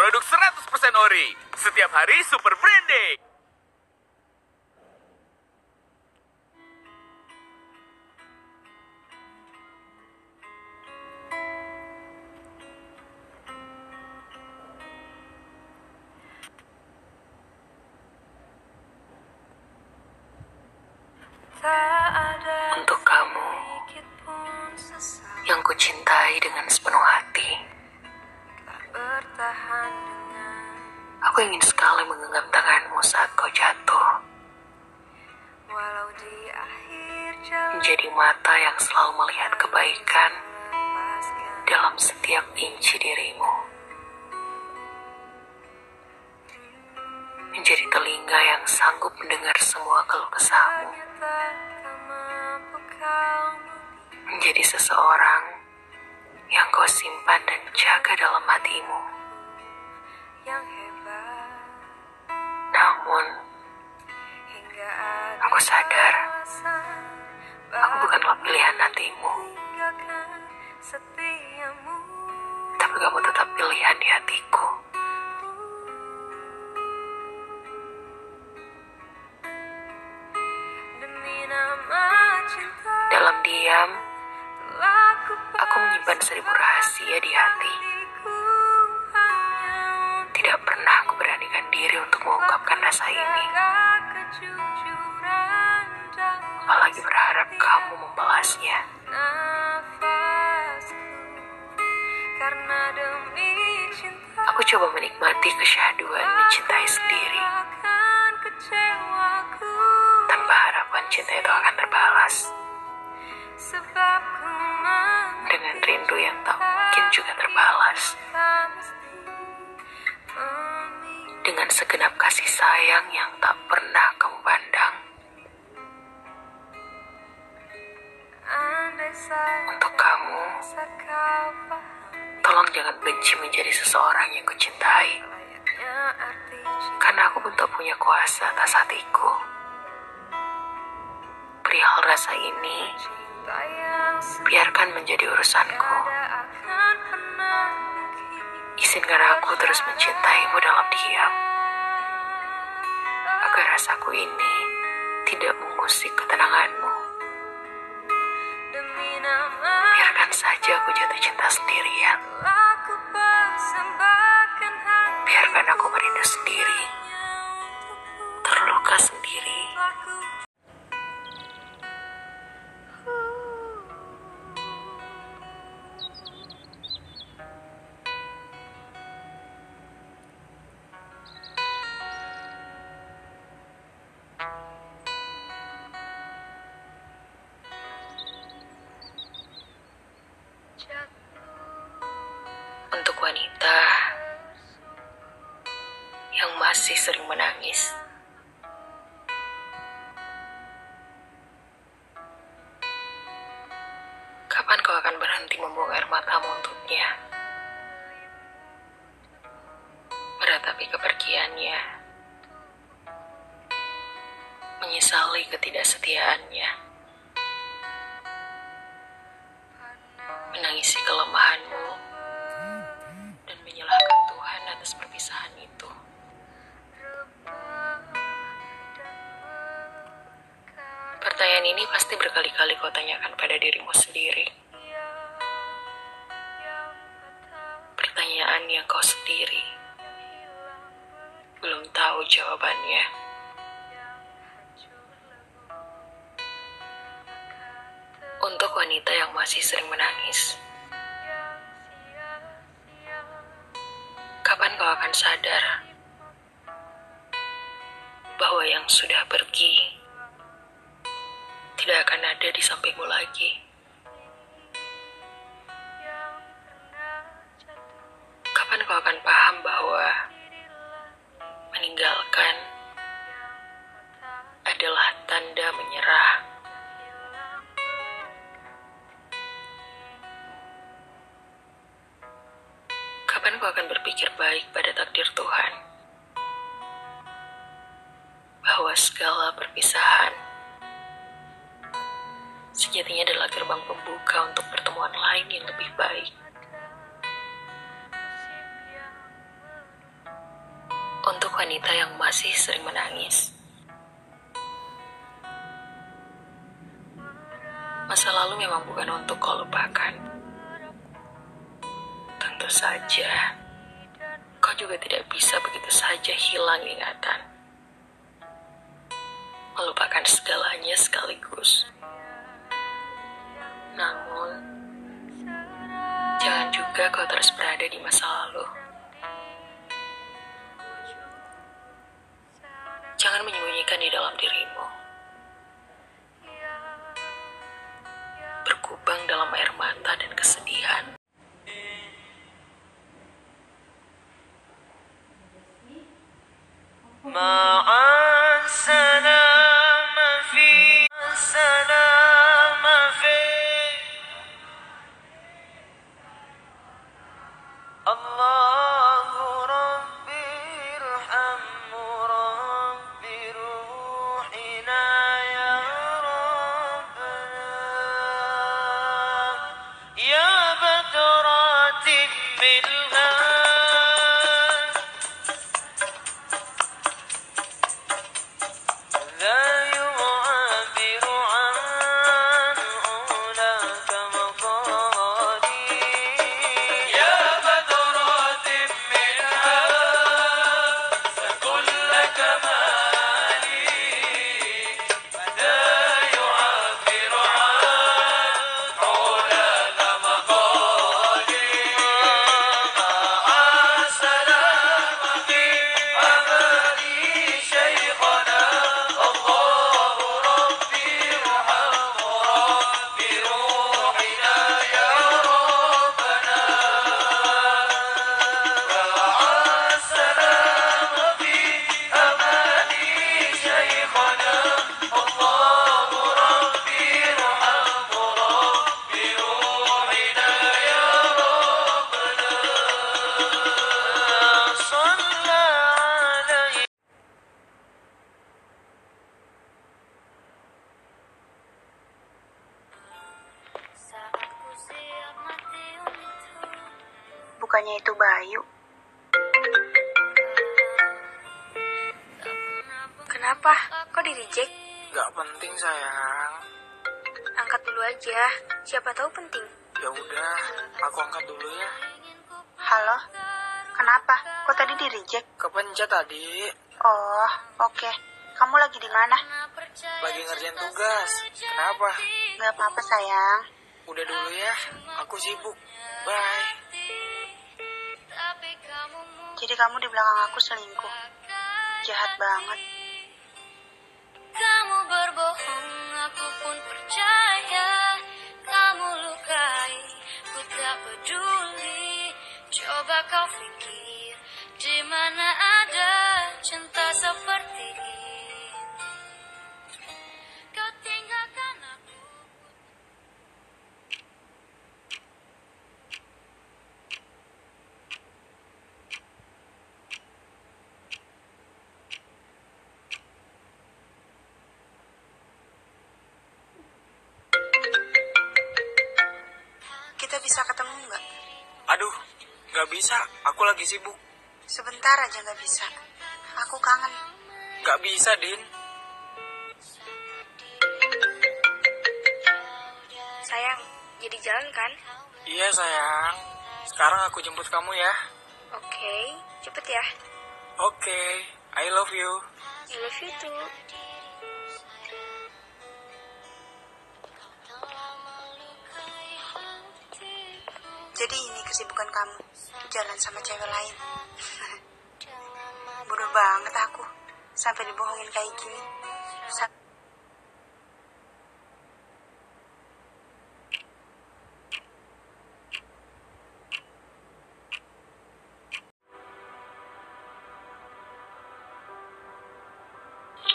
Produk 100% ori. Setiap hari super branding. Untuk kamu yang kucintai dengan sepenuh aku ingin sekali menggenggam tanganmu saat kau jatuh. Menjadi mata yang selalu melihat kebaikan dalam setiap inci dirimu. Menjadi telinga yang sanggup mendengar semua keluh kesahmu. Menjadi seseorang yang kau simpan dan jaga dalam hatimu. Pilihan hatimu. Tapi kamu tetap pilihan di hatiku. Dalam diam, aku menyimpan seribu rahasia di hati. Tidak pernah aku beranikan diri untuk mengungkapkan rasa ini. Apalagi berharap kamu membalasnya. Aku coba menikmati kesyahduan mencintai sendiri. Tanpa harapan cinta itu akan terbalas. Dengan rindu yang tak mungkin juga terbalas. Dengan segenap kasih sayang yang tak pernah kamu pandang. Untuk kamu, tolong jangan benci menjadi seseorang yang kucintai. Karena aku pun tak punya kuasa atas hatiku. Perihal rasa ini, biarkan menjadi urusanku. Izinkan aku terus mencintaimu dalam diam. Agar rasaku ini tidak mengusik ketenanganmu. Saja aku jatuh cinta sendirian. Biarkan aku merindu sendiri. Terluka sendiri. Wanita yang masih sering menangis. Kapan kau akan berhenti membuang air matamu untuknya? Meratapi kepergiannya. Menyesali ketidaksetiaannya. Menangisi kelemahanmu perpisahan itu. Pertanyaan ini pasti berkali-kali kau tanyakan pada dirimu sendiri. Pertanyaan yang kau sendiri belum tahu jawabannya. Untuk wanita yang masih sering menangis, sadar bahwa yang sudah pergi tidak akan ada di sampingmu lagi? Kapan kau akan paham bahwa meninggalkan adalah tanda menyerah? Kapan kau akan berpikir baik pada takdir Tuhan? Bahwa segala perpisahan sejatinya adalah gerbang pembuka untuk pertemuan lain yang lebih baik. wanita yang masih sering menangis. Masa lalu memang bukan untuk kau lupakan. Tentu saja, juga tidak bisa begitu saja hilang ingatan. Melupakan segalanya sekaligus. Namun, jangan juga kau terus berada di masa lalu. Jangan menyembunyikan di dalam dirimu. Berkubang dalam air mata Bukannya itu Bayu. Kenapa? Kok di reject? Gak penting sayang. Angkat dulu aja. Siapa tahu penting. Ya udah, aku angkat dulu ya. Halo? Kenapa? Kok tadi di reject? Kepencet tadi, Oh, oke. Kamu lagi di mana? lagi ngerjain tugas. Kenapa? Gak apa-apa sayang. Udah dulu ya, aku sibuk. Bye. Jadi kamu di belakang aku selingkuh. Jahat banget. Kamu berbohong, aku pun percaya Kamu lukai, ku tak peduli Coba kau pikir, di mana ada cinta seperti bisa ketemu nggak? Aduh, gak bisa. Aku lagi sibuk. Sebentar aja nggak bisa. Aku kangen. Gak bisa, Din. Sayang, jadi jalan kan? Iya, sayang. Sekarang aku jemput kamu ya. Oke, cepet ya. Oke, I love you. I love you too. Jadi ini kesibukan kamu, jalan sama cewek lain. Bodoh banget aku, sampai dibohongin kayak gini. Sa-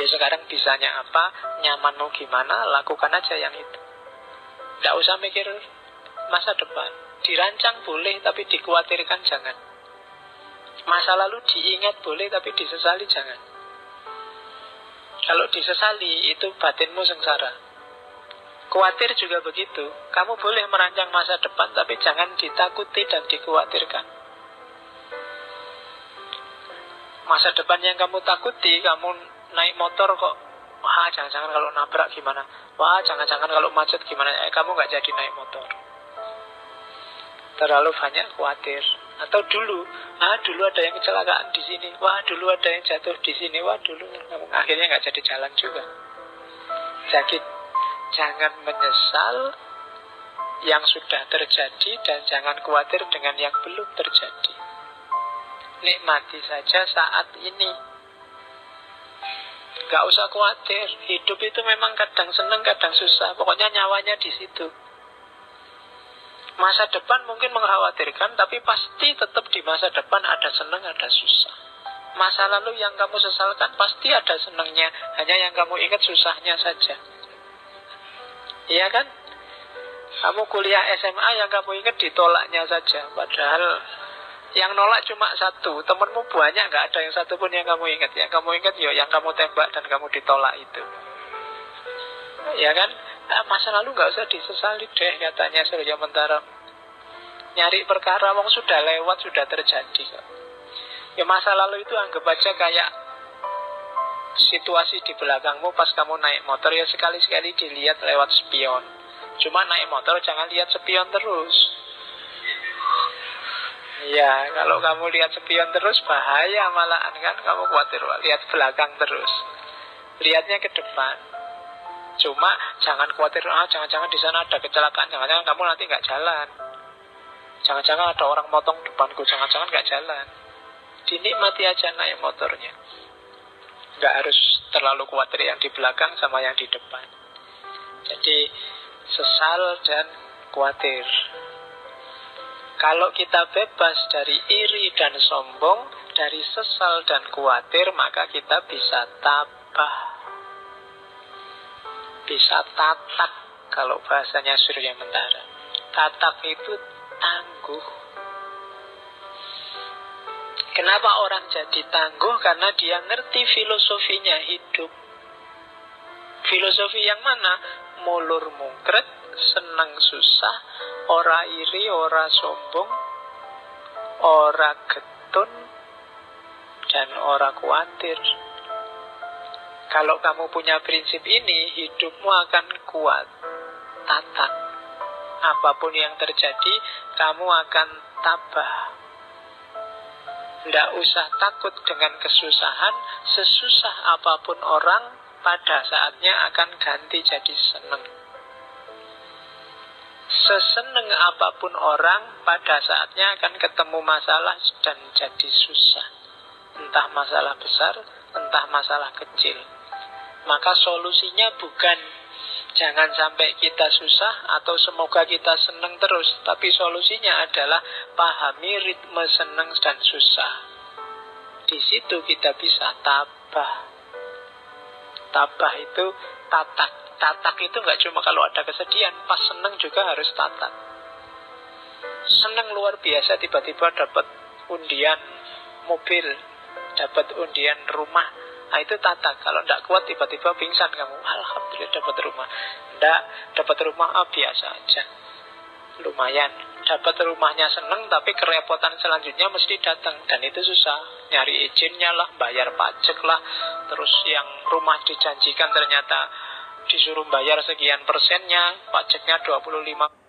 Ya sekarang bisanya apa, nyamanmu gimana, lakukan aja yang itu. Tidak usah mikir masa depan. Dirancang boleh, tapi dikhawatirkan jangan. Masa lalu diingat boleh, tapi disesali jangan. Kalau disesali, itu batinmu sengsara. Khawatir juga begitu. Kamu boleh merancang masa depan, tapi jangan ditakuti dan dikhawatirkan. Masa depan yang kamu takuti, kamu naik motor kok, wah jangan-jangan kalau nabrak gimana, wah jangan-jangan kalau macet gimana, eh, kamu nggak jadi naik motor. Terlalu banyak khawatir. Atau dulu, ah dulu ada yang kecelakaan di sini, wah dulu ada yang jatuh di sini, wah dulu, akhirnya nggak jadi jalan juga. Jadi jangan menyesal yang sudah terjadi dan jangan khawatir dengan yang belum terjadi. Nikmati saja saat ini. Gak usah khawatir. Hidup itu memang kadang seneng, kadang susah. Pokoknya nyawanya di situ. Masa depan mungkin mengkhawatirkan, tapi pasti tetap di masa depan ada seneng, ada susah. Masa lalu yang kamu sesalkan pasti ada senengnya, hanya yang kamu ingat susahnya saja. Iya kan? Kamu kuliah SMA yang kamu ingat ditolaknya saja, padahal yang nolak cuma satu, temenmu banyak nggak ada yang satu pun yang kamu ingat. Yang kamu ingat ya yang kamu tembak dan kamu ditolak itu. Ya kan? Nah, masa lalu nggak usah disesali deh katanya Surya Mentara. Nyari perkara wong sudah lewat sudah terjadi. Ya masa lalu itu anggap aja kayak situasi di belakangmu pas kamu naik motor ya sekali-sekali dilihat lewat spion. Cuma naik motor jangan lihat spion terus. Iya, kalau kamu lihat spion terus bahaya malahan kan kamu khawatir lihat belakang terus. Lihatnya ke depan. Cuma jangan khawatir ah jangan-jangan di sana ada kecelakaan, jangan-jangan kamu nanti nggak jalan. Jangan-jangan ada orang motong depanku, jangan-jangan nggak jalan. Dinikmati aja naik motornya. Nggak harus terlalu khawatir yang di belakang sama yang di depan. Jadi sesal dan khawatir. Kalau kita bebas dari iri dan sombong, dari sesal dan khawatir, maka kita bisa tabah. Bisa tatak, kalau bahasanya Surya Mentara. Tatak itu tangguh. Kenapa orang jadi tangguh? Karena dia ngerti filosofinya hidup. Filosofi yang mana? Mulur mungkret, senang susah, ora iri, ora sombong, ora getun, dan ora khawatir. Kalau kamu punya prinsip ini, hidupmu akan kuat, tatak. Apa pun yang terjadi, kamu akan tabah. Tidak usah takut dengan kesusahan, sesusah apa pun orang, pada saatnya akan ganti jadi seneng. Seseneng apa pun orang, pada saatnya akan ketemu masalah dan jadi susah. Entah masalah besar, entah masalah kecil. Maka solusinya bukan jangan sampai kita susah atau semoga kita seneng terus. Tapi solusinya adalah pahami ritme seneng dan susah. Di situ kita bisa tabah. Tabah itu tatak. Tatak itu nggak cuma kalau ada kesedihan, pas seneng juga harus tatak. Seneng luar biasa tiba-tiba dapat undian mobil, dapat undian rumah. Nah itu tatak. Kalau tidak kuat tiba-tiba pingsan kamu. Alhamdulillah dapat rumah. Tidak dapat rumah ah, biasa aja. Lumayan. Dapat rumahnya seneng tapi kerepotan selanjutnya mesti datang dan itu susah. Nyari izinnya lah, bayar pajak lah. Terus yang rumah dijanjikan ternyata disuruh bayar sekian persennya, pajaknya 25